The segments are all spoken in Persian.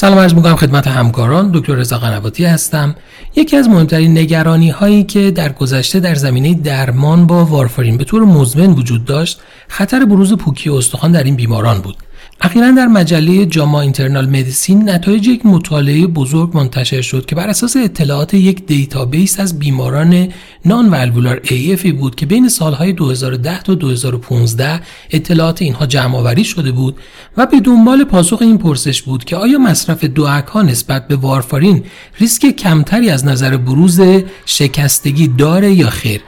سلام عرض می‌کنم خدمت همکاران. دکتر رضا قنواتی هستم. یکی از مهمترین نگرانی هایی که در گذشته در زمینه درمان با وارفارین به طور مزمن وجود داشت خطر بروز پوکی استخوان در این بیماران بود. اخیرا در مجله JAMA Internal Medicine نتایج یک مطالعه بزرگ منتشر شد که بر اساس اطلاعات یک دیتابیس از بیماران non-valvular AF بود که بین سالهای 2010 تا 2015 اطلاعات اینها جمع آوری شده بود و به دنبال پاسخ این پرسش بود که آیا مصرف DOAC ها نسبت به وارفارین ریسک کمتری از نظر بروز شکستگی داره یا خیر.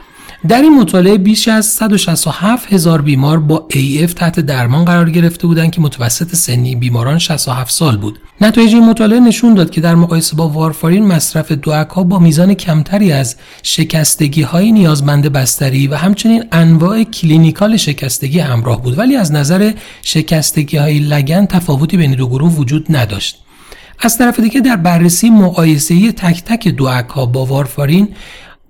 در این مطالعه بیش از 167 هزار بیمار با AF تحت درمان قرار گرفته بودند که متوسط سنی بیماران 67 سال بود. نتایج این مطالعه نشون داد که در مقایسه با وارفارین مصرف DOAC ا با میزان کمتری از شکستگی های نیازمند بستری و همچنین انواع clinical شکستگی همراه بود ولی از نظر شکستگی های لگن تفاوتی بین دو گروه وجود نداشت. از طرف دیگه در بررسی مقایسه تک تک DOAC ا با وارفارین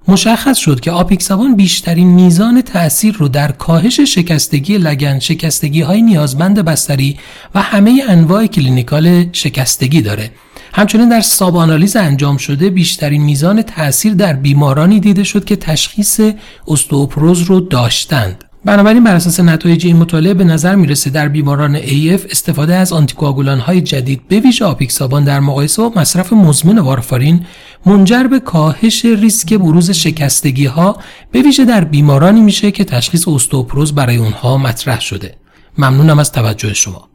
مشخص شد که آپیکسابان بیشترین میزان تأثیر رو در کاهش شکستگی لگن، شکستگی های نیازمند بستری و همه انواع clinical شکستگی داره. همچنین در sub آنالیز انجام شده بیشترین میزان تأثیر در بیمارانی دیده شد که تشخیص استوپروز رو داشتند. بنابراین بر اساس نتایج این مطالعه به نظر می‌رسه در بیماران AF استفاده از آنتیکواگولان های جدید به ویژه آپیکسابان در مقایسه با مصرف مزمن وارفارین منجر به کاهش ریسک بروز شکستگی ها به ویژه در بیمارانی میشه که تشخیص استوپروز برای اونها مطرح شده. ممنونم از توجه شما.